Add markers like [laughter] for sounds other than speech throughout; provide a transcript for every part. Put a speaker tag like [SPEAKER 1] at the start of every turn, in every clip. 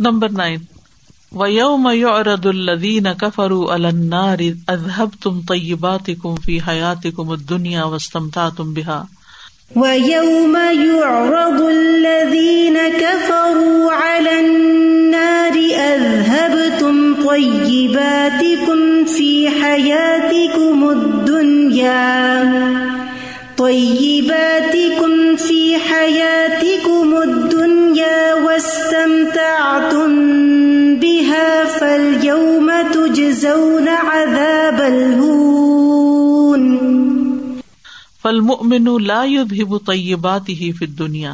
[SPEAKER 1] Number nine. ویوم یعرض الذین کفروا علی النار اذهبتم طیباتکم فی حیاتکم الدنیا واستمتعتم بها.
[SPEAKER 2] ويوم يعرض الذين كفروا على النار أذهبتم طيباتكم في حياتكم الدنيا. طيباتكم في حياتكم الدنيا واستمتعتم استمتعتم بها فاليوم تجزون عذاب الهون
[SPEAKER 1] فالمؤمن لا يذهب طیباته في الدنيا۔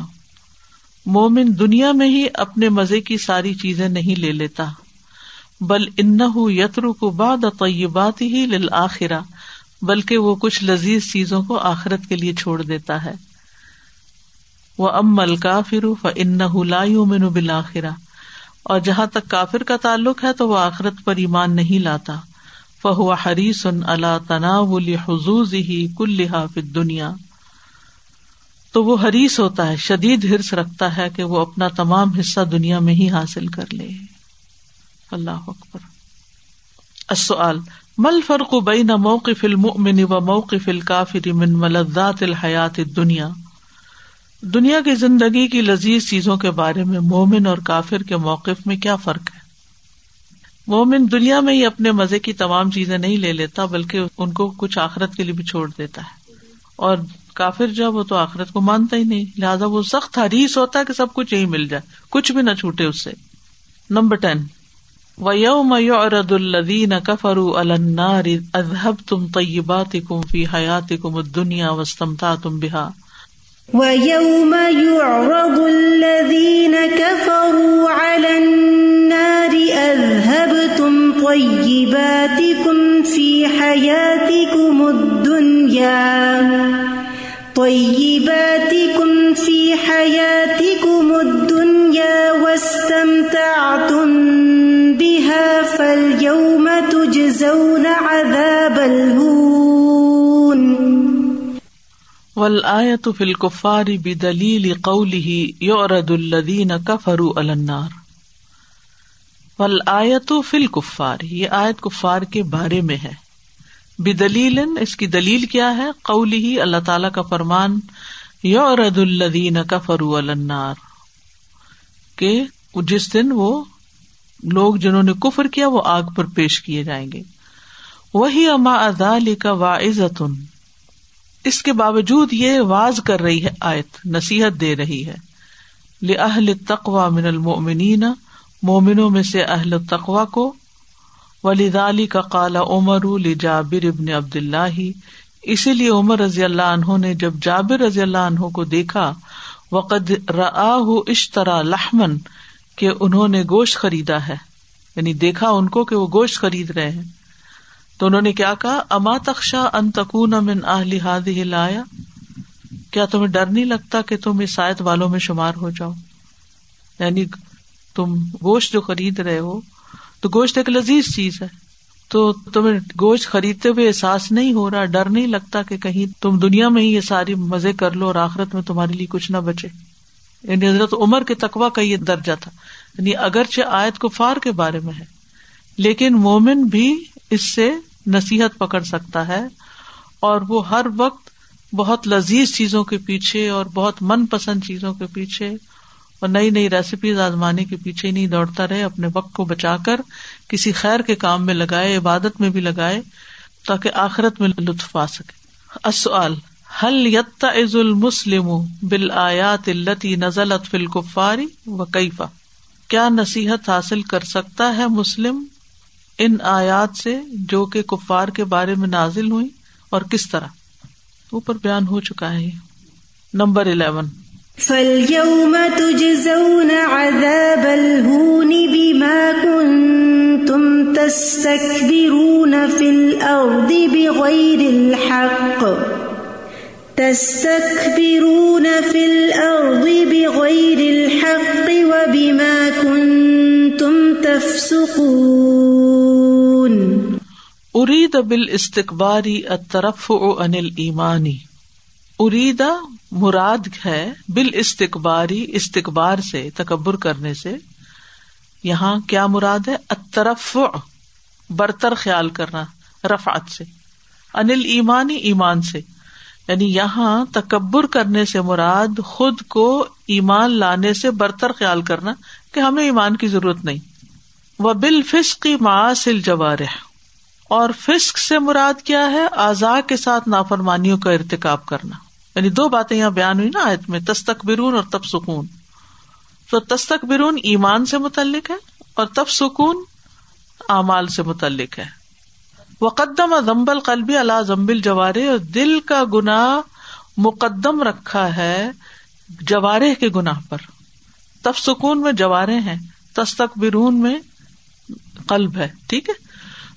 [SPEAKER 1] مومن دنیا میں ہی اپنے مزے کی ساری چیزیں نہیں لے لیتا۔ بل انه يترك بعد طیباته للآخرہ بلکہ وہ کچھ لذیذ چیزوں کو آخرت کے لیے چھوڑ دیتا ہے۔ وہ ام مل کافر ان من بالآخرہ اور جہاں تک کافر کا تعلق ہے تو وہ آخرت پر ایمان نہیں لاتا۔ فہو حریص اللہ تناو حضوز ہی کل لحاف دنیا تو وہ حریص ہوتا ہے، شدید ہرس رکھتا ہے کہ وہ اپنا تمام حصہ دنیا میں ہی حاصل کر لے۔ اللہ اکبر۔ السؤال مل فرق بین موقف المؤمن و موقف الکافر من ملذات الحیات دنیا دنیا کی زندگی کی لذیذ چیزوں کے بارے میں مومن اور کافر کے موقف میں کیا فرق ہے؟ مومن دنیا میں ہی اپنے مزے کی تمام چیزیں نہیں لے لیتا، بلکہ ان کو کچھ آخرت کے لیے بھی چھوڑ دیتا ہے۔ اور کافر جو وہ تو آخرت کو مانتا ہی نہیں۔ لہٰذا وہ سخت حریص ہوتا ہے کہ سب کچھ یہی مل جائے، کچھ بھی نہ چھوٹے اس سے۔ Number ten. ویوم یعرض الذین کفروا علی النار اذهبتم طیباتکم فی حیاتکم الدنیا واستمتعتم بها
[SPEAKER 2] ويوم يعرض الذين كفروا على النار أذهبتم طيباتكم في حياتكم الدنيا طيباتكم في حياتكم الدنيا واستمتعتم بها فاليوم تجزون
[SPEAKER 1] والآية في الكفار بدليل قوله يعرض الذين كفروا على النار۔ والآية في الكفار یہ آیت کفار کے بارے میں ہے۔ بدلیل اس کی دلیل کیا ہے؟ قول اللہ تعالی کا فرمان، یعرض یورد الدین کفرو النار۔ کہ جس دن وہ لوگ جنہوں نے کفر کیا، وہ آگ پر پیش کیے جائیں گے۔ وہی اما ادال کا واعظت اس کے باوجود یہ واز کر رہی ہے آیت، نصیحت دے رہی ہے۔ لہل تقوا من المؤمنین مومنوں میں سے اہل تقوا کو۔ ولیز علی کا کالا عمر جابر ابن عبد اللہ اسی لیے عمر رضی اللہ عنہ نے جب جابر رضی اللہ عنہ کو دیکھا، وقد اشترا لحمن کہ انہوں نے گوشت خریدا ہے۔ یعنی دیکھا ان کو کہ وہ گوشت خرید رہے ہیں۔ تو انہوں نے کیا کہا؟ اما تخشا ان تکون امن اہلی ہاد لایا کیا تمہیں ڈر نہیں لگتا کہ تم اس آیت والوں میں شمار ہو جاؤ؟ یعنی تم گوشت جو خرید رہے ہو، تو گوشت ایک لذیذ چیز ہے۔ تو تمہیں گوشت خریدتے ہوئے احساس نہیں ہو رہا، ڈر نہیں لگتا کہ کہیں تم دنیا میں ہی یہ ساری مزے کر لو اور آخرت میں تمہارے لیے کچھ نہ بچے۔ یعنی حضرت عمر کے تقوا کا یہ درجہ تھا۔ یعنی اگرچہ آیت کو فار کے بارے میں ہے، لیکن مومن بھی اس سے نصیحت پکڑ سکتا ہے اور وہ ہر وقت بہت لذیذ چیزوں کے پیچھے اور بہت من پسند چیزوں کے پیچھے اور نئی نئی ریسیپیز آزمانے کے پیچھے نہیں دوڑتا رہے، اپنے وقت کو بچا کر، کسی خیر کے کام میں لگائے، عبادت میں بھی لگائے، تاکہ آخرت میں لطف آ سکے۔ حل یت عز المسلم بال آیات التی نزل فل کفاری و کیفا کیا نصیحت حاصل کر سکتا ہے مسلم؟ ان آیات سے جو کہ کفار کے بارے میں نازل ہوئی اور کس طرح؟ اوپر بیان ہو چکا ہے نمبر الیون۔
[SPEAKER 2] فاليوم تجزون عذاب الهون بما كنتم تستكبرون في الأرض بغير الحق۔ تستكبرون في الأرض بغير الحق وبما كنتم تفسقون۔
[SPEAKER 1] ارید أريد بالاستكبار الترفع عن الإيمان. اریدا مراد ہے بال استقباری استقبار سے، تکبر کرنے سے. یہاں کیا مراد ہے؟ اطرف برتر خیال کرنا، رفعت سے. انل ایمانی ایمان سے. یعنی یہاں تکبر کرنے سے مراد خود کو ایمان لانے سے برتر خیال کرنا کہ ہمیں ایمان کی ضرورت نہیں. وہ بال فسق معاصل جوارح۔ اور فسق سے مراد کیا ہے؟ آزا کے ساتھ نافرمانیوں کا ارتقاب کرنا۔ یعنی دو باتیں یہاں بیان ہوئی نا آیت میں تستک برون اور تب سکون تو تستک برون ایمان سے متعلق ہے اور تب سکون اعمال سے متعلق ہے۔ وقدم زمبل قلبی اللہ زمبل جوارے اور دل کا گنا مقدم رکھا ہے جوارے کے گناہ پر۔ تب سکون میں جوارے ہیں تستک برون میں قلب ہے، ٹھیک ہے؟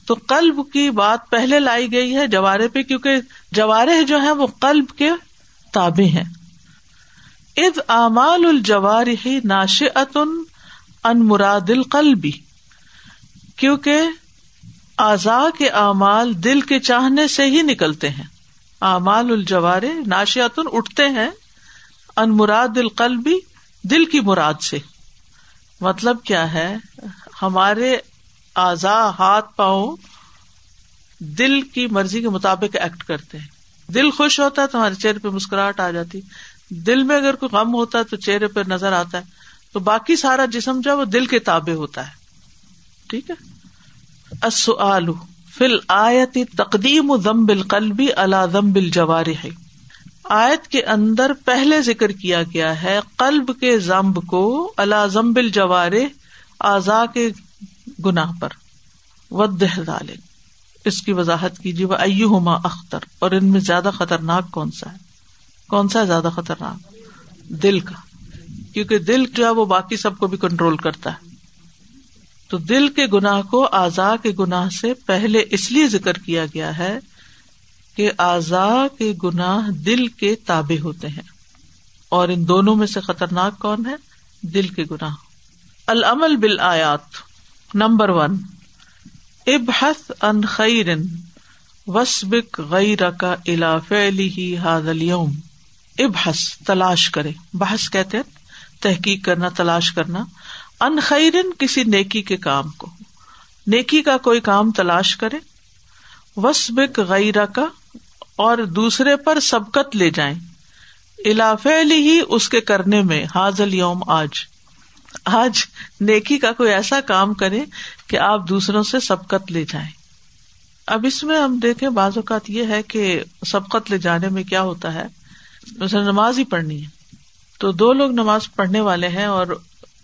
[SPEAKER 1] تو قلب کی بات پہلے لائی گئی ہے جوارے پہ، کیونکہ جوارے جو ہے وہ قلب کے تابے ہیں۔ اد امال الجوار ہی ناش ان مراد القلبی کیونکہ اعضا کے اعمال دل کے چاہنے سے ہی نکلتے ہیں۔ اعمال الجوارے ناشیاتن اٹھتے ہیں ان مراد القلبی دل کی مراد سے۔ مطلب کیا ہے؟ ہمارے اعضا ہاتھ پاؤں دل کی مرضی کے مطابق ایکٹ کرتے ہیں۔ دل خوش ہوتا ہے تو ہمارے چہرے پہ مسکراہٹ آ جاتی۔ دل میں اگر کوئی غم ہوتا ہے تو چہرے پہ نظر آتا ہے۔ تو باقی سارا جسم جو ہے وہ دل کے تابے ہوتا ہے۔ ٹھیک ہے؟ فل آیت تقدیم ضم بل قلبی اللہ ضم بل جوار ہے آیت کے اندر پہلے ذکر کیا گیا ہے قلب کے زمب کو اللہ ضم بل جوار آزا کے گناہ پر۔ ود اس کی وضاحت کیجیے۔ وہ ایو اختر اور ان میں زیادہ خطرناک کون سا ہے؟ کون سا ہے زیادہ خطرناک؟ دل کا۔ کیونکہ دل جو ہے وہ باقی سب کو بھی کنٹرول کرتا ہے۔ تو دل کے گناہ کو آزا کے گناہ سے پہلے اس لیے ذکر کیا گیا ہے کہ آزا کے گناہ دل کے تابے ہوتے ہیں۔ اور ان دونوں میں سے خطرناک کون ہے؟ دل کے گناہ۔ العمل بل آیات نمبر ون، ابحث ان خیر وسبک غیر کا الاف علی اليوم۔ ابحث، تلاش کرے۔ بحث کہتے ہیں، تحقیق کرنا، تلاش کرنا۔ ان خیرن کسی نیکی کے کام کو۔ نیکی کا کوئی کام تلاش کرے۔ وسبک غیرہ کا اور دوسرے پر سبکت لے جائیں۔ الاف ہی اس کے کرنے میں۔ حاضل یوم آج۔ آج نیکی کا کوئی ایسا کام کرے کہ آپ دوسروں سے سبکت لے جائیں۔ اب اس میں ہم دیکھیں بعض اوقات یہ ہے کہ سبقت لے جانے میں کیا ہوتا ہے۔ اسے نماز ہی پڑھنی ہے۔ تو دو لوگ نماز پڑھنے والے ہیں اور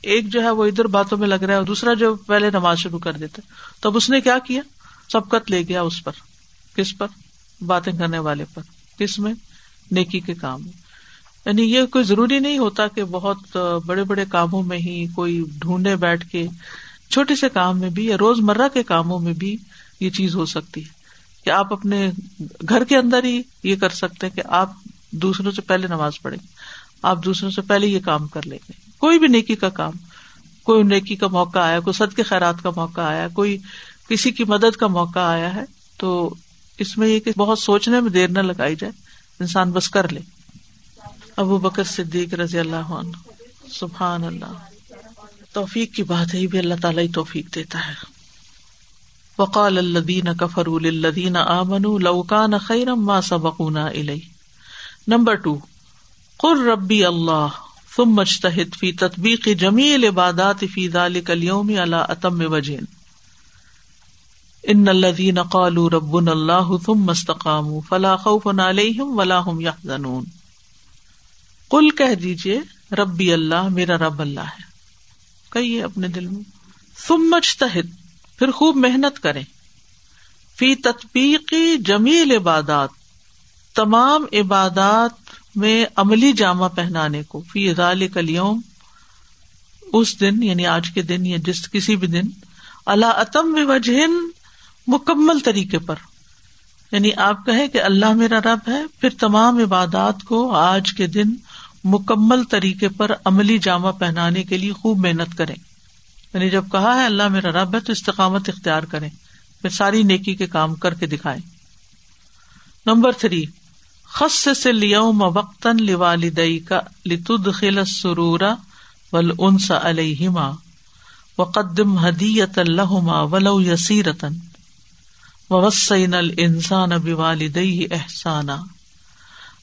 [SPEAKER 1] ایک جو ہے وہ ادھر باتوں میں لگ رہا ہے اور دوسرا جو پہلے نماز شروع کر دیتا تو اب اس نے کیا کیا؟ سبقت لے گیا اس پر۔ کس پر؟ باتیں کرنے والے پر۔ کس میں؟ نیکی کے کام میں۔ یعنی یہ کوئی ضروری نہیں ہوتا کہ بہت بڑے بڑے کاموں میں ہی کوئی ڈھونڈے بیٹھ کے چھوٹے سے کام میں بھی یا روز مرہ کے کاموں میں بھی یہ چیز ہو سکتی ہے کہ آپ اپنے گھر کے اندر ہی یہ کر سکتے کہ آپ دوسروں سے پہلے نماز پڑھیں، آپ دوسروں سے پہلے یہ کام کر لیں گے۔ کوئی بھی نیکی کا کام، کوئی نیکی کا موقع آیا، کوئی سد کے خیرات کا موقع آیا، کوئی کسی کی مدد کا موقع آیا ہے، تو اس میں یہ کہ بہت سوچنے میں دیر نہ لگائی جائے، انسان بس کر لے۔ ابو بکر صدیق رضی اللہ عنہ۔ سبحان اللہ۔ توفیق کی بات ہے بھی اللہ تعالیٰ ہی توفیق دیتا ہے۔ وقال الدین کفر الدین آمن لوکان خیرم ما سبقونا الی نمبر ٹو قر ربی اللہ، ثم مجتہد فی تطبیق جمیل عبادات فی ذلك اليوم على اتم وجه ان الذين قالوا ربنا الله ثم استقاموا فلا خوف عليهم ولا هم يحزنون قل کہہ دیجیے، ربی اللہ، میرا رب اللہ ہے۔ کہیے اپنے دل میں۔ ثم مجتہد پھر خوب محنت کریں۔ فی تطبیق جمیل عبادات تمام عبادات میں عملی جامع پہنانے کو۔ فی ادال کلیوم اس دن یعنی آج کے دن یا جس کسی بھی دن۔ اللہ اتم وجہ مکمل طریقے پر۔ یعنی آپ کہیں کہ اللہ میرا رب ہے، پھر تمام عبادات کو آج کے دن مکمل طریقے پر عملی جامع پہنانے کے لیے خوب محنت کریں۔ یعنی جب کہا ہے اللہ میرا رب ہے تو استقامت اختیار کریں۔ پھر ساری نیکی کے کام کر کے دکھائیں۔ نمبر تھری خص سے لیوم وقتاً لوالدئی کا لتد خل سرورا ول انس علیہما وقدم ہدیت الحما ولو یسیرتن وسین السان اب والدئی احسانہ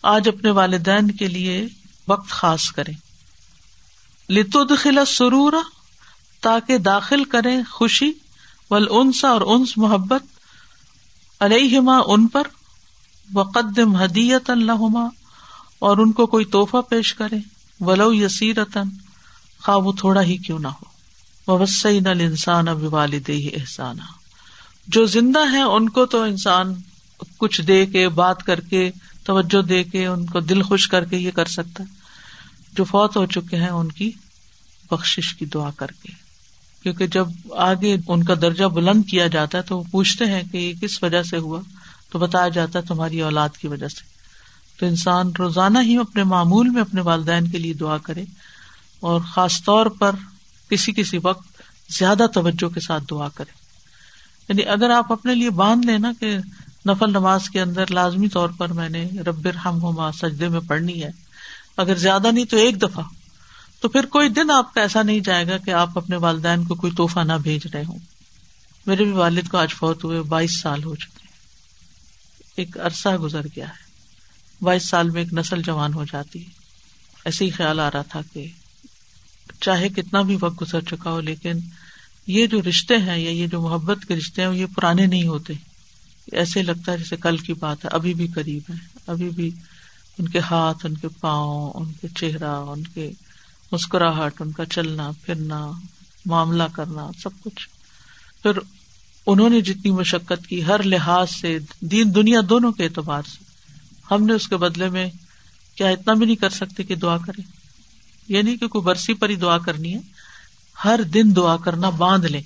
[SPEAKER 1] آج اپنے والدین کے لیے وقت خاص کرے لتد خلا سرور تاکہ داخل کرے خوشی ول انسا اور انس محبت علیہما ان پر۔ وقدم ہدیت الحما اور ان کو کوئی توحفہ پیش کرے ولو یسیرتن خواہ وہ تھوڑا ہی کیوں نہ ہو۔ وسین السان اب والد احسانہ جو زندہ ہے ان کو تو انسان کچھ دے کے، بات کر کے، توجہ دے کے، ان کو دل خوش کر کے یہ کر سکتا ہے۔ جو فوت ہو چکے ہیں، ان کی بخش کی دعا کر کے۔ کیونکہ جب آگے ان کا درجہ بلند کیا جاتا ہے تو وہ پوچھتے ہیں کہ یہ کس وجہ سے ہوا؟ تو بتایا جاتا ہے تمہاری اولاد کی وجہ سے۔ تو انسان روزانہ ہی اپنے معمول میں اپنے والدین کے لیے دعا کرے اور خاص طور پر کسی کسی وقت زیادہ توجہ کے ساتھ دعا کرے۔ یعنی اگر آپ اپنے لیے باندھ لیں نا کہ نفل نماز کے اندر لازمی طور پر میں نے رب ہم ہوما سجدے میں پڑھنی ہے اگر زیادہ نہیں تو ایک دفعہ۔ تو پھر کوئی دن آپ کا ایسا نہیں جائے گا کہ آپ اپنے والدین کو کوئی توحفہ نہ بھیج رہے ہوں۔ میرے بھی والد کو آج فوت ہوئے، بائیس سال ہو چکے۔ ایک عرصہ گزر گیا ہے۔ بائیس سال میں ایک نسل جوان ہو جاتی ہے۔ ایسے ہی خیال آ رہا تھا کہ چاہے کتنا بھی وقت گزر چکا ہو، لیکن یہ جو رشتے ہیں یا یہ جو محبت کے رشتے ہیں یہ پرانے نہیں ہوتے۔ ایسے لگتا ہے جیسے کل کی بات ہے، ابھی بھی قریب ہے، ابھی بھی ان کے ہاتھ، ان کے پاؤں، ان کے چہرہ، ان کے مسکراہٹ، ان کا چلنا، پھرنا، معاملہ کرنا، سب کچھ۔ پھر انہوں نے جتنی مشقت کی، ہر لحاظ سے دین، دنیا دونوں کے اعتبار سے۔ ہم نے اس کے بدلے میں کیا اتنا بھی نہیں کر سکتے کہ دعا کرے یہ نہیں کہ کوئی برسی پر ہی دعا کرنی ہے۔ ہر دن دعا کرنا باندھ لیں،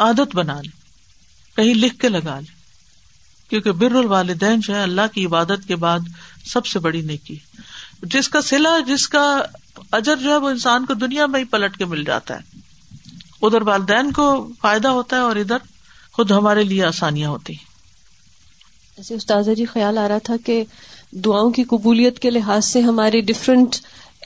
[SPEAKER 1] عادت بنا لیں، کہیں لکھ کے لگا لیں۔ کیونکہ بر الوالدین جو ہے اللہ کی عبادت کے بعد سب سے بڑی نیکی۔ جس کا سلا جس کا اجر جو ہے وہ انسان کو دنیا میں ہی پلٹ کے مل جاتا ہے۔ ادھر والدین کو فائدہ ہوتا ہے اور ادھر خود ہمارے لیے آسانیاں ہوتی
[SPEAKER 3] ایسے استاذہ جی خیال آ رہا تھا کہ دعاؤں کی قبولیت کے لحاظ سے ہماری ڈفرینٹ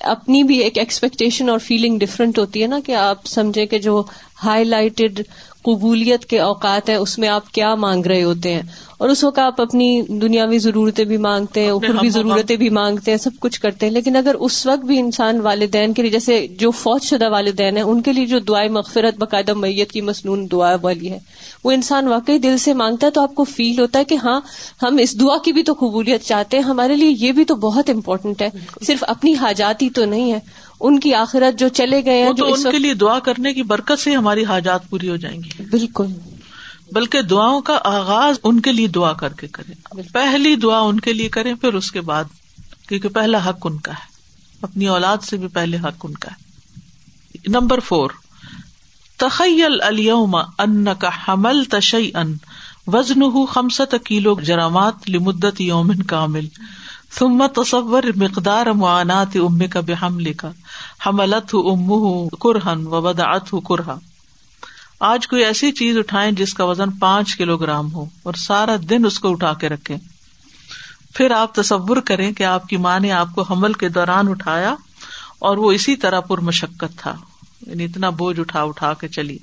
[SPEAKER 3] اپنی بھی ایک ایکسپیکٹیشن اور فیلنگ ڈفرینٹ ہوتی ہے نا کہ آپ سمجھے کہ جو ہائی لائٹڈ قبولیت کے اوقات ہیں اس میں آپ کیا مانگ رہے ہوتے ہیں؟ اور اس وقت آپ اپنی دنیاوی ضرورتیں بھی مانگتے ہیں اوپر بھی ضرورتیں بھی مانگتے ہیں سب کچھ کرتے ہیں۔ لیکن اگر اس وقت بھی انسان والدین کے لیے جیسے جو فوج شدہ والدین ہیں ان کے لیے جو دعائیں مغفرت باقاعدہ میت کی مصنون دعا والی ہے وہ انسان واقعی دل سے مانگتا ہے تو آپ کو فیل ہوتا ہے کہ ہاں ہم اس دعا کی بھی تو قبولیت چاہتے ہیں ہمارے لیے یہ بھی تو بہت امپورٹنٹ ہے۔ صرف اپنی حاجات ہی تو نہیں ہے۔ ان کی آخرت جو چلے گئے ہیں
[SPEAKER 1] جو ان کے لیے دعا کرنے کی برکت سے ہماری حاجات پوری ہو جائیں گی۔
[SPEAKER 3] بالکل۔
[SPEAKER 1] بلکہ دعاؤں کا آغاز ان کے لیے دعا کر کے کرے پہلی دعا ان کے لیے کریں پھر اس کے بعد کیونکہ پہلا حق ان کا ہے۔ اپنی اولاد سے بھی پہلے حق ان کا ہے۔ نمبر فور تخیل الوم ان کا حمل تشئی ان وزن خمسط کلو جرامات لمدت یومن کامل۔ ثم تصور مقدار معانات ام کا بے حمل کا حملت ام کرہن و بدعت کرہا آج کوئی ایسی چیز اٹھائے جس کا وزن پانچ کلو گرام ہو اور سارا دن اس کو اٹھا کے رکھے پھر آپ تصور کریں کہ آپ کی ماں نے آپ کو حمل کے دوران اٹھایا اور وہ اسی طرح پر مشقت تھا۔ یعنی اتنا بوجھ اٹھا اٹھا کے چلی۔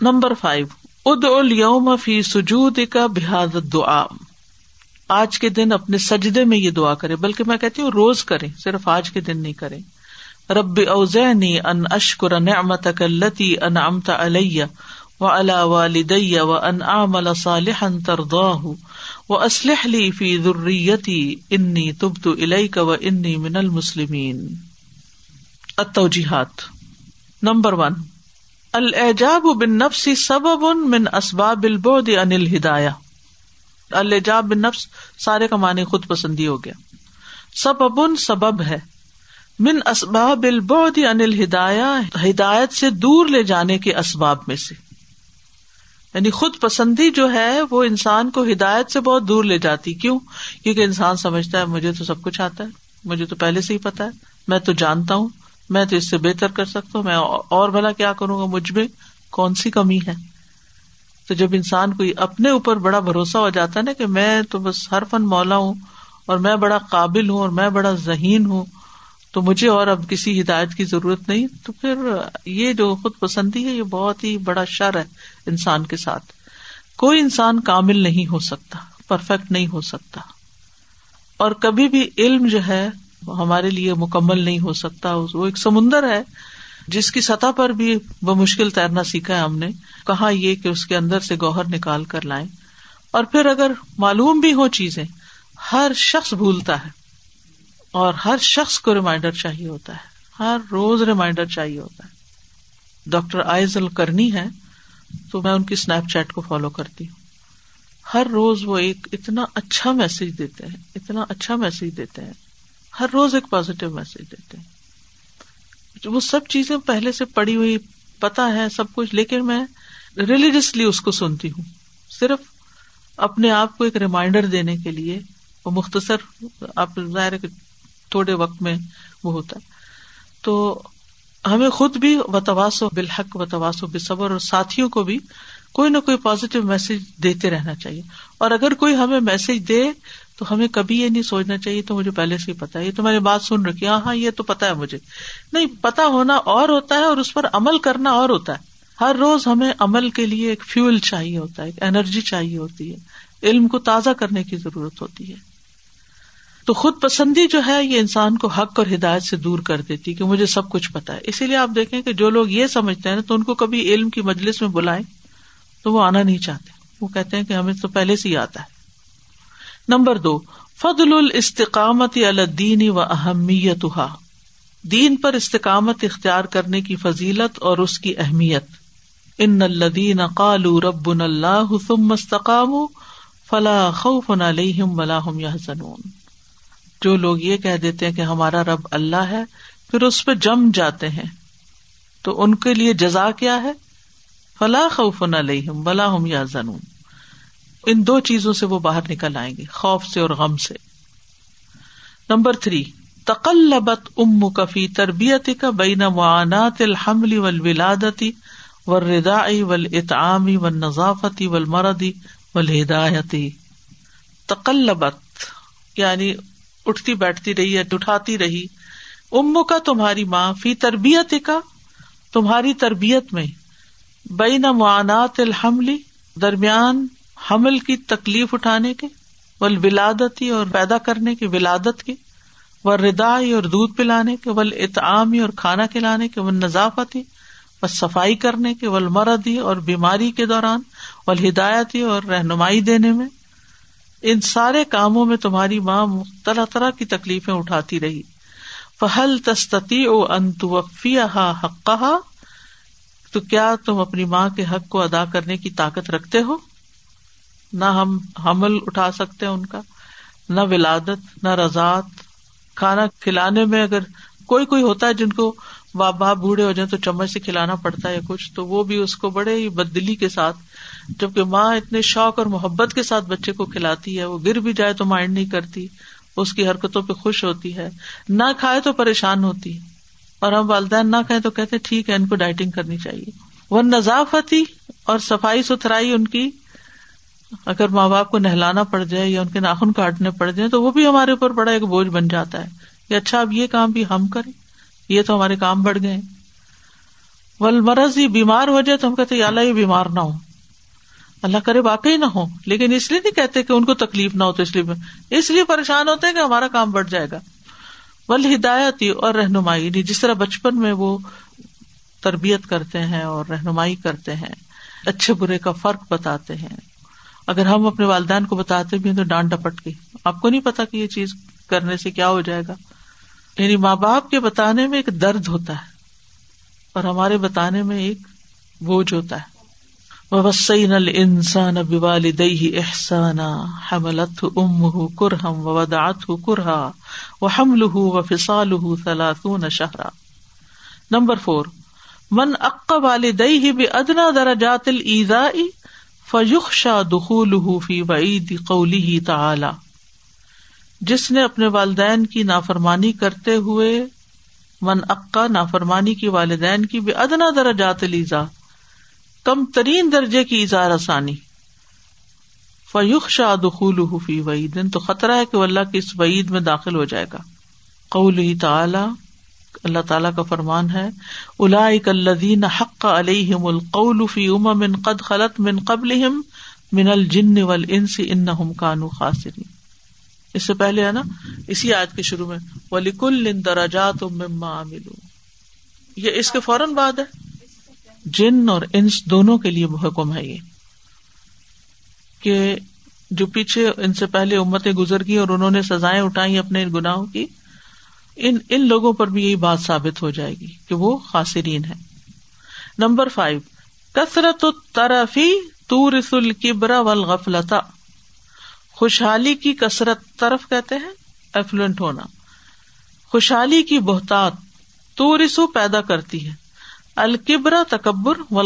[SPEAKER 1] Number five. اد الوم فی سجود کا بحاد دعا آج کے دن اپنے سجدے میں یہ دعا کرے، بلکہ میں کہتی ہوں روز کریں، صرف آج کے دن نہیں کریں۔ رب اوزینی ان اشکر نعمت کلتی ان امتا علیہ و الا والدی و ان عمل صالحا ترضاہ و اسلح لی فی ذریتی انی تبت الیک و انی من المسلمین۔ التوجیحات۔ Number one. الاعجاب بالنفس سبب من اسباب البعد عن الہدایہ۔ الاعجاب بالنفس سارے کا معنی خود پسندی ہو گیا۔ سبب سبب ہے۔ من اسباب البعد عن الہدایہ، ہدایت سے دور لے جانے کے اسباب میں سے۔ یعنی خود پسندی جو ہے، وہ انسان کو ہدایت سے بہت دور لے جاتی۔ کیوں؟ کیونکہ انسان سمجھتا ہے، مجھے تو سب کچھ آتا ہے۔ مجھے تو پہلے سے ہی پتا ہے۔ میں تو جانتا ہوں۔ میں تو اس سے بہتر کر سکتا ہوں۔ میں اور بھلا کیا کروں گا؟ مجھ میں کون سی کمی ہے؟ تو جب انسان کو اپنے اوپر بڑا بھروسہ ہو جاتا ہے نا کہ میں تو بس ہر فن مولا ہوں اور میں بڑا قابل ہوں اور میں بڑا ذہین ہوں، تو مجھے اور اب کسی ہدایت کی ضرورت نہیں۔ تو پھر یہ جو خود پسندی ہے، یہ بہت ہی بڑا شر ہے انسان کے ساتھ۔ کوئی انسان کامل نہیں ہو سکتا پرفیکٹ نہیں ہو سکتا۔ اور کبھی بھی علم جو ہے ہمارے لیے مکمل نہیں ہو سکتا۔ وہ ایک سمندر ہے جس کی سطح پر بھی وہ مشکل تیرنا سیکھا ہے ہم نے، کہا یہ کہ اس کے اندر سے گوہر نکال کر لائیں۔ اور پھر اگر معلوم بھی ہو چیزیں، ہر شخص بھولتا ہے۔ اور ہر شخص کو ریمائنڈر چاہیے ہوتا ہے۔ ہر روز ریمائنڈر چاہیے ہوتا ہے۔ ڈاکٹر آئز الکرنی ہے تو میں ان کی اسنیپ چیٹ کو فالو کرتی ہوں۔ ہر روز وہ ایک اتنا اچھا میسج دیتے ہیں، اتنا اچھا میسج دیتے ہیں۔ ہر روز ایک پازیٹو میسج دیتے ہیں۔ وہ سب چیزیں پہلے سے پڑی ہوئی پتا ہے سب کچھ، لیکن میں ریلیجسلی اس کو سنتی ہوں۔ صرف اپنے آپ کو ایک ریمائنڈر دینے کے لیے، وہ مختصر آپ ظاہر تھوڑے وقت میں وہ ہوتا ہے۔ تو ہمیں خود بھی وتواس و بالحق و و بصبر اور ساتھیوں کو بھی کوئی نہ کوئی پازیٹو میسج دیتے رہنا چاہیے۔ اور اگر کوئی ہمیں میسج دے تو ہمیں کبھی یہ نہیں سوچنا چاہیے تو مجھے پہلے سے ہی پتا ہے۔ یہ تمہاری بات سن رکھی ہاں ہاں یہ تو پتا ہے مجھے۔ نہیں، پتا ہونا اور ہوتا ہے اور اس پر عمل کرنا اور ہوتا ہے۔ ہر روز ہمیں عمل کے لیے ایک فیول چاہیے ہوتا ہے، ایک انرجی چاہیے ہوتی ہے۔ علم کو تازہ کرنے کی ضرورت ہوتی ہے۔ تو خود پسندی جو ہے، یہ انسان کو حق اور ہدایت سے دور کر دیتی کہ مجھے سب کچھ پتا ہے۔ اسی لیے آپ دیکھیں کہ جو لوگ یہ سمجھتے ہیں نا تو ان کو کبھی علم کی مجلس میں بلائیں تو وہ آنا نہیں چاہتے۔ وہ کہتے ہیں کہ ہمیں تو پہلے سے ہی آتا ہے۔ نمبر دو، فضل الاستقامت الدین و اہمیت دین پر استقامت اختیار کرنے کی فضیلت اور اس کی اہمیت۔ ان الدین قالو رب اللہ ثم استقاموا فلا خوف علیہم ولا هم يحزنون جو لوگ یہ کہہ دیتے ہیں کہ ہمارا رب اللہ ہے، پھر اس پہ جم جاتے ہیں۔ تو ان کے لیے جزا کیا ہے؟ فلاح خوف علیہم بلا ہم یا زنون ان دو چیزوں سے وہ باہر نکل آئیں گے، خوف سے اور غم سے۔ نمبر تھری، تقلبت ام کفی تربیت کا بین معانات الحمل ولادتی و ردا ول اطعامی و نظافتی ول مردی ول ہدایتی تقلبت یعنی اٹھتی بیٹھتی رہی ہے اٹھاتی رہی امو کا تمہاری ماں، فی تربیت کا تمہاری تربیت میں بین معانات الحملی درمیان حمل کی تکلیف اٹھانے کے ول ولادتی اور پیدا کرنے کی ولادت کے و ردائی اور دودھ پلانے کے ول اطعامی اور کھانا کھلانے کے ول نظافتی و صفائی کرنے کے ول مردی اور بیماری کے دوران ول ہدایتی اور رہنمائی دینے میں۔ ان سارے کاموں میں تمہاری ماں طرح طرح کی تکلیفیں اٹھاتی رہی۔ فہل تستی او انتوفی حق تو کیا تم اپنی ماں کے حق کو ادا کرنے کی طاقت رکھتے ہو؟ نہ ہم حمل اٹھا سکتے ہیں ان کا، نہ ولادت، نہ رضاط کھانا کھلانے میں اگر کوئی کوئی ہوتا ہے جن کو باپ باپ بوڑھے ہو جائیں تو چمچ سے کھلانا پڑتا ہے کچھ، تو وہ بھی اس کو بڑے ہی بدلی کے ساتھ، جبکہ ماں اتنے شوق اور محبت کے ساتھ بچے کو کھلاتی ہے، وہ گر بھی جائے تو مائنڈ نہیں کرتی، اس کی حرکتوں پہ خوش ہوتی ہے۔ نہ کھائے تو پریشان ہوتی، اور ہم والدین نہ کہیں تو کہتے ٹھیک ہے، ان کو ڈائٹنگ کرنی چاہیے۔ وہ نظافتی اور صفائی ستھرائی ان کی اگر ماں باپ کو نہلانا پڑ جائے یا ان کے ناخن کاٹنے پڑ جائیں تو وہ بھی ہمارے اوپر بڑا ایک بوجھ بن جاتا ہے کہ اچھا اب یہ کام بھی ہم کریں۔ یہ تو ہمارے کام بڑھ گئے۔ ول مرض ہی بیمار ہو جائے تو ہم کہتے اللہ، یہ بیمار نہ ہو۔ اللہ کرے، واقعی نہ ہو۔ لیکن اس لیے نہیں کہتے کہ ان کو تکلیف نہ ہو تو اس لیے۔ اس لیے پریشان ہوتے ہیں کہ ہمارا کام بڑھ جائے گا۔ ول ہدایت اور رہنمائی نہیں جس طرح بچپن میں وہ تربیت کرتے ہیں اور رہنمائی کرتے ہیں، اچھے برے کا فرق بتاتے ہیں۔ اگر ہم اپنے والدین کو بتاتے بھی ہیں تو ڈانٹ ڈپٹ کے آپ کو نہیں پتا کہ یہ چیز کرنے سے کیا ہو جائے گا۔ یعنی ماں باپ کے بتانے میں ایک درد ہوتا ہے اور ہمارے بتانے میں ایک بوجھ ہوتا ہے۔ وسین السان اب والدی احسانہ حملت ام کرہم و ودات کرہا و حمل و فسال سلاطون شہرا نمبر فور۔ من اق والدئی ہی بھی ادنا درجات الزا فیوخ شاہ دخول فی وعید قولی ہی تعلی جس نے اپنے والدین کی نافرمانی کرتے ہوئے، من اقا نافرمانی کی والدین کی بھی ادنا درجات الزا کم ترین درجے کی اظہار آسانی۔ فیوخ شاہ دخول حفی وعید تو خطرہ ہے کہ اللہ کی اس وعید میں داخل ہو جائے گا۔ قول ہی تعالی اللہ تعالیٰ کا فرمان ہے الادین حق علیہم القول فی امم قد خلط من قبل من الجن ول انس ان کانو خاصرین اس سے پہلے ہے نا، اسی آیت کے شروع میں ولیکل دراجات مما عملو یہ اس کے فوراً بعد ہے۔ جن اور انس دونوں کے لیے حکم ہے یہ۔ کہ جو پیچھے ان سے پہلے امتیں گزر گئی اور انہوں نے سزائیں اٹھائی اپنے گناہوں کی ان ان لوگوں پر بھی یہی بات ثابت ہو جائے گی کہ وہ خاصرین ہے نمبر فائیو، کثرت ترفی تور القبرا والغفلتا خوشحالی کی کثرت طرف کہتے ہیں، ایفلوئنٹ ہونا۔ خوشحالی کی بہتات تو رسو پیدا کرتی ہے۔ الکبرا تکبر و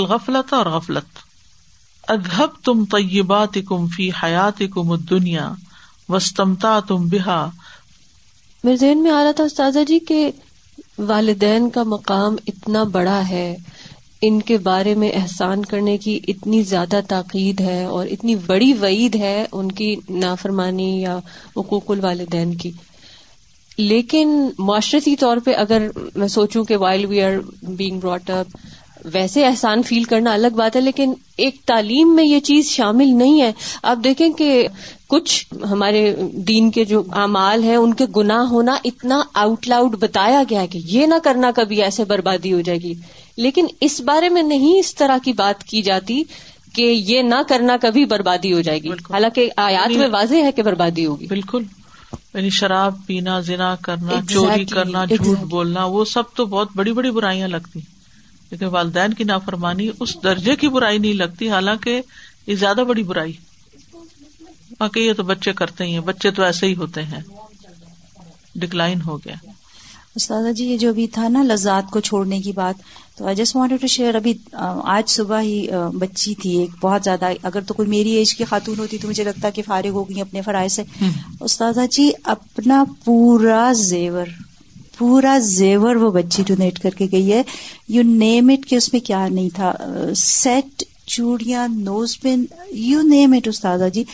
[SPEAKER 1] اور غفلت۔ ادہب تم طیبات کم فی حیات کم دنیا وسطمتا تم بحا
[SPEAKER 3] میرے ذہن میں آ رہا تھا استاذہ جی کہ والدین کا مقام اتنا بڑا ہے، ان کے بارے میں احسان کرنے کی اتنی زیادہ تاکید ہے اور اتنی بڑی وعید ہے ان کی نافرمانی یا حقوق الوالدین کی۔ لیکن معاشرتی طور پہ اگر میں سوچوں کہ while we are being brought up ویسے احسان فیل کرنا الگ بات ہے لیکن ایک تعلیم میں یہ چیز شامل نہیں ہے۔ آپ دیکھیں کہ کچھ ہمارے دین کے جو اعمال ہیں ان کے گناہ ہونا اتنا آؤٹ لاؤڈ بتایا گیا ہے کہ یہ نہ کرنا کبھی ایسے بربادی ہو جائے گی۔ لیکن اس بارے میں نہیں اس طرح کی بات کی جاتی کہ یہ نہ کرنا کبھی بربادی ہو جائے گی۔ حالانکہ آیات میں واضح ہے کہ بربادی ہوگی۔
[SPEAKER 1] بالکل۔ یعنی شراب پینا ذنا کرنا چوری کرنا جھوٹ بولنا وہ سب تو بہت بڑی بڑی برائیاں لگتی۔ لیکن والدین کی نافرمانی اس درجے کی برائی نہیں لگتی حالانکہ یہ زیادہ بڑی برائی۔ باقی یہ تو بچے کرتے ہی ہیں بچے تو ایسے ہی ہوتے ہیں۔ ڈکلائن ہو گیا۔
[SPEAKER 4] استاد جی یہ جو بھی تھا نا لذات کو چھوڑنے کی بات تو I just want to share ابھی آج صبح ہی بچی تھی ایک بہت زیادہ اگر تو کوئی میری ایج کی خاتون ہوتی تو مجھے لگتا کہ فارغ ہو گئی اپنے فرائض سے۔ استاذہ جی اپنا پورا زیور۔ پورا زیور وہ بچی ڈونیٹ کر کے گئی ہے۔ یو نیم اٹ کہ اس میں کیا نہیں تھا۔ سیٹ چوڑیاں نوز پن یو نیم اٹ استاذہ جی۔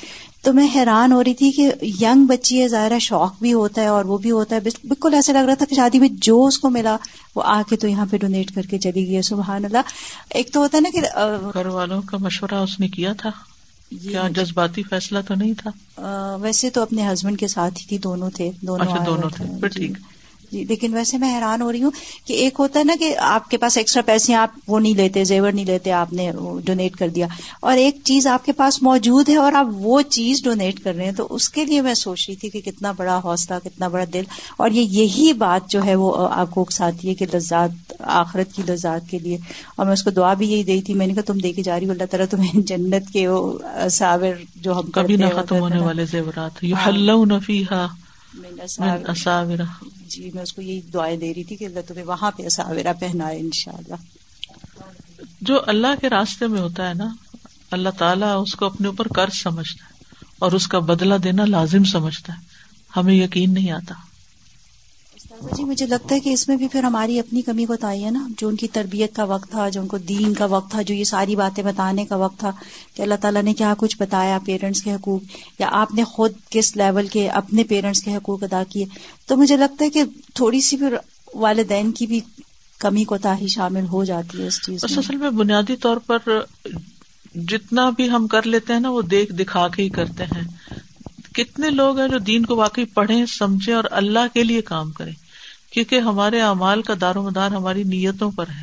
[SPEAKER 4] تو میں حیران ہو رہی تھی کہ ینگ بچی ہے ظاہر ہے شوق بھی ہوتا ہے اور وہ بھی ہوتا ہے۔ بالکل ایسا لگ رہا تھا کہ شادی میں جو اس کو ملا وہ آ کے تو یہاں پہ ڈونیٹ کر کے چلی گئی سبحان اللہ ایک تو ہوتا ہے نا کہ
[SPEAKER 1] گھر والوں کا مشورہ اس نے کیا تھا؟ کیا جذباتی فیصلہ تو نہیں تھا؟
[SPEAKER 4] ویسے تو اپنے ہسبینڈ کے ساتھ ہی تھی دونوں تھے دونوں
[SPEAKER 1] اچھا، دونوں تھے۔ جی۔ ٹھیک۔
[SPEAKER 4] جی لیکن ویسے میں حیران ہو رہی ہوں کہ ایک ہوتا ہے نا کہ آپ کے پاس ایکسٹرا پیسے آپ وہ نہیں لیتے زیور نہیں لیتے آپ نے ڈونیٹ کر دیا۔ اور ایک چیز آپ کے پاس موجود ہے اور آپ وہ چیز ڈونیٹ کر رہے ہیں تو اس کے لیے میں سوچ رہی تھی کہ کتنا بڑا حوصلہ کتنا بڑا دل۔ اور یہ یہی بات جو ہے وہ آپ کو اکساتی ہے کہ لذات آخرت کی لذات کے لیے۔ اور میں اس کو دعا بھی یہی دی تھی میں نے کہا تم دے کے جا رہی ہو اللہ تعالیٰ تمہیں [laughs] جنت کے وہ ساور جو ہم
[SPEAKER 1] کبھی نہ ختم ہونے والے زیورات۔
[SPEAKER 4] جی میں اس کو یہی دعائیں دے رہی تھی کہ اللہ تمہیں وہاں پہ ساورا پہنا ہے ان شاء اللہ
[SPEAKER 1] جو اللہ کے راستے میں ہوتا ہے نا، اللہ تعالیٰ اس کو اپنے اوپر قرض سمجھتا ہے اور اس کا بدلہ دینا لازم سمجھتا ہے۔ ہمیں یقین نہیں آتا۔
[SPEAKER 4] جی مجھے لگتا ہے کہ اس میں بھی پھر ہماری اپنی کمی بتائی ہے نا۔ جو ان کی تربیت کا وقت تھا جو ان کو دین کا وقت تھا جو یہ ساری باتیں بتانے کا وقت تھا کہ اللہ تعالیٰ نے کیا کچھ بتایا پیرنٹس کے حقوق یا آپ نے خود کس لیول کے اپنے پیرنٹس کے حقوق ادا کیے۔ تو مجھے لگتا ہے کہ تھوڑی سی پھر والدین کی بھی کمی کو تاہی شامل ہو جاتی ہے اس چیز
[SPEAKER 1] اصل میں بنیادی طور پر جتنا بھی ہم کر لیتے ہیں نا وہ دیکھ دکھا کے ہی کرتے ہیں۔ کتنے لوگ ہیں جو دین کو واقعی پڑھیں سمجھیں اور اللہ کے لیے کام کریں۔ کیونکہ ہمارے اعمال کا دار و مدار ہماری نیتوں پر ہے۔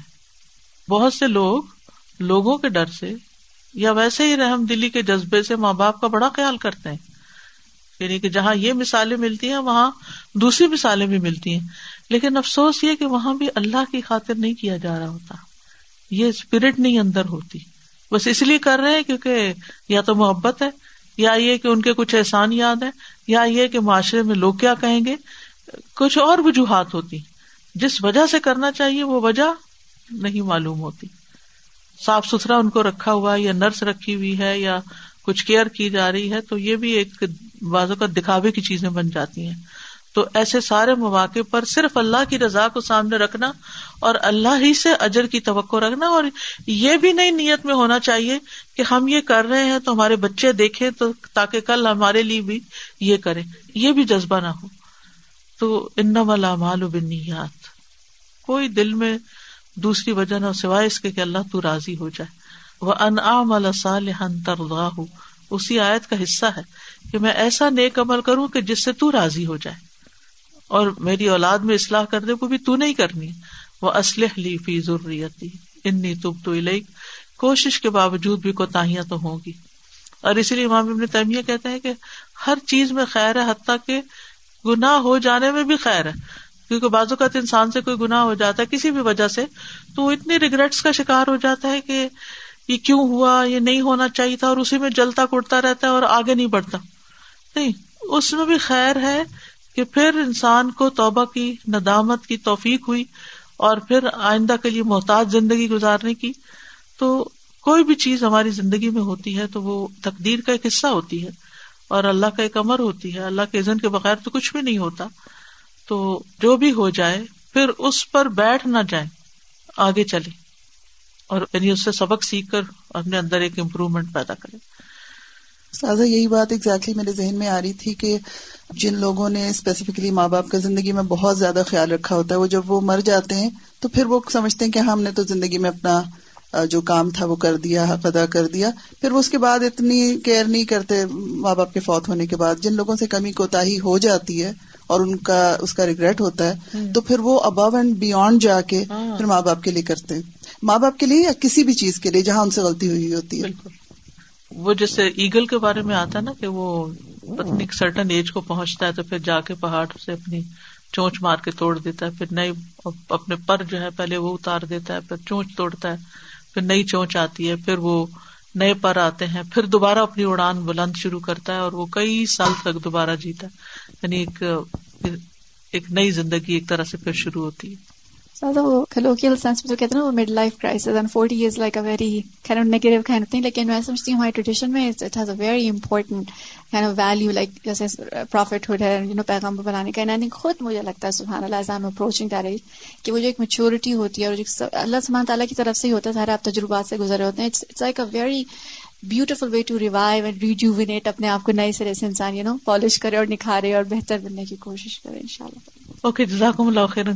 [SPEAKER 1] بہت سے لوگ لوگوں کے ڈر سے یا ویسے ہی رحم دلی کے جذبے سے ماں باپ کا بڑا خیال کرتے ہیں۔ یعنی کہ جہاں یہ مثالیں ملتی ہیں، وہاں دوسری مثالیں بھی ملتی ہیں۔ لیکن افسوس یہ کہ وہاں بھی اللہ کی خاطر نہیں کیا جا رہا ہوتا۔ یہ اسپرٹ نہیں اندر ہوتی۔ بس اس لیے کر رہے ہیں کیونکہ یا تو محبت ہے، یا یہ کہ ان کے کچھ احسان یاد ہے یا یہ کہ معاشرے میں لوگ کیا کہیں گے۔ کچھ اور وجوہات ہوتی جس وجہ سے کرنا چاہیے وہ وجہ نہیں معلوم ہوتی صاف ستھرا ان کو رکھا ہوا یا نرس رکھی ہوئی ہے یا کچھ کیئر کی جا رہی ہے تو یہ بھی ایک بازو کا دکھاوے کی چیزیں بن جاتی ہیں تو ایسے سارے مواقع پر صرف اللہ کی رضا کو سامنے رکھنا اور اللہ ہی سے اجر کی توقع رکھنا اور یہ بھی نئی نیت میں ہونا چاہیے کہ ہم یہ کر رہے ہیں تو ہمارے بچے دیکھیں تو تاکہ کل ہمارے لیے بھی یہ کریں یہ بھی جذبہ نہ ہو تو ان والا مال و بنیات کوئی دل میں دوسری وجہ نہ سوائے اس کے کہ اللہ تو راضی ہو جائے۔ وہ ان صالحا ترضاہ اسی آیت کا حصہ ہے کہ میں ایسا نیک عمل کروں کہ جس سے تو راضی ہو جائے۔ اور میری اولاد میں اصلاح کر دے وہ بھی تو نہیں کرنی۔ وہ اسلح لی فی ضروریتی انی تب تو کوشش کے باوجود بھی کوتاہیاں تو ہوں گی۔ اور اسی لیے امام ابن تیمیہ کہتے ہیں کہ ہر چیز میں خیر ہے، حتیٰ کہ گناہ ہو جانے میں بھی خیر ہے۔ کیونکہ بعض اوقات انسان سے کوئی گناہ ہو جاتا ہے کسی بھی وجہ سے، تو وہ اتنی ریگریٹس کا شکار ہو جاتا ہے کہ یہ کیوں ہوا، یہ نہیں ہونا چاہیے تھا اور اسی میں جلتا کٹتا رہتا ہے اور آگے نہیں بڑھتا۔ نہیں، اس میں بھی خیر ہے کہ پھر انسان کو توبہ کی، ندامت کی توفیق ہوئی اور پھر آئندہ کے لیے محتاط زندگی گزارنے کی۔ تو کوئی بھی چیز ہماری زندگی میں ہوتی ہے تو وہ تقدیر کا ایک حصہ ہوتی ہے۔ اور اللہ کا ایک امر ہوتی ہے، اللہ کے عزن کے بغیر تو کچھ بھی نہیں ہوتا۔ تو جو بھی ہو جائے، پھر اس پر بیٹھ نہ جائیں، آگے چلے اور یعنی اس سے سبق سیکھ کر اپنے اندر ایک امپروومنٹ پیدا کرے
[SPEAKER 5] سازا، یہی بات ایگزیکٹلی میرے ذہن میں آ رہی تھی کہ جن لوگوں نے اسپیسیفکلی ماں باپ کا زندگی میں بہت زیادہ خیال رکھا ہوتا ہے، وہ جب وہ مر جاتے ہیں تو پھر وہ سمجھتے ہیں کہ ہاں، ہم نے تو زندگی میں اپنا جو کام تھا وہ کر دیا حق ادا کر دیا۔ پھر وہ اس کے بعد اتنی کیئر نہیں کرتے ماں باپ کے فوت ہونے کے بعد۔ جن لوگوں سے کمی کوتا ہو جاتی ہے اور ان کا اس کا ریگریٹ ہوتا ہے تو پھر وہ ابو اینڈ بیونڈ جا کے ہاں۔ پھر ماں باپ کے لیے کرتے ہیں۔ ماں باپ کے لیے یا کسی بھی چیز کے لیے جہاں ان سے غلطی ہوئی ہوتی ہے۔
[SPEAKER 1] وہ جیسے ایگل کے بارے میں آتا ہے نا کہ وہ پتنی سرٹن ایج کو پہنچتا ہے تو پھر جا کے پہاڑ سے اپنی چونچ مار کے توڑ دیتا ہے۔ پھر نئی اپنے پر جو ہے پہلے وہ اتار دیتا ہے پھر چونچ توڑتا ہے۔ پھر نئی چونچ آتی ہے، پھر وہ نئے پر آتے ہیں، پھر دوبارہ اپنی اڑان بلند شروع کرتا ہے اور وہ کئی سال تک دوبارہ جیتا ہے۔ یعنی ایک ایک نئی زندگی ایک طرح سے پھر شروع ہوتی ہے۔
[SPEAKER 6] وہ کلوکیل سینس میں جو کہتے ہیں نا وہ mid life crisis and forty like a very of negative kind thing لیکن میں سمجھتی ہوں ہماری ٹریڈیشن میں it has a very important kind of value like جیسے ہوڈ ہے یو نو پیغام بنانے کا. اینڈ خود مجھے لگتا ہے سبحان اللہ ایم اپروچنگ دیٹ ایج کہ وہ جو ایک میچورٹی ہوتی ہے اور اللہ سبحانہ تعالیٰ کی طرف سے ہی ہوتا ہے، سارے آپ تجربات سے گزرے ہوتے ہیں. It's like a very beautiful way to revive and rejuvenate اپنے آپ کو، نئے سرے سے انسان یو نو پالش کرے اور نکھارے اور بہتر بننے کی کوشش کرے ان شاء اللہ
[SPEAKER 1] اوکے جزاکم اللہ خیر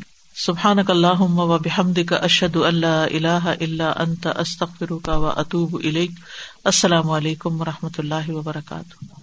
[SPEAKER 1] سبحان اللہ و بحمد کا اشد اللہ اللہ اللہ انت استخر کا و اطوب السلام علیکم و رحمۃ اللہ وبرکاتہ.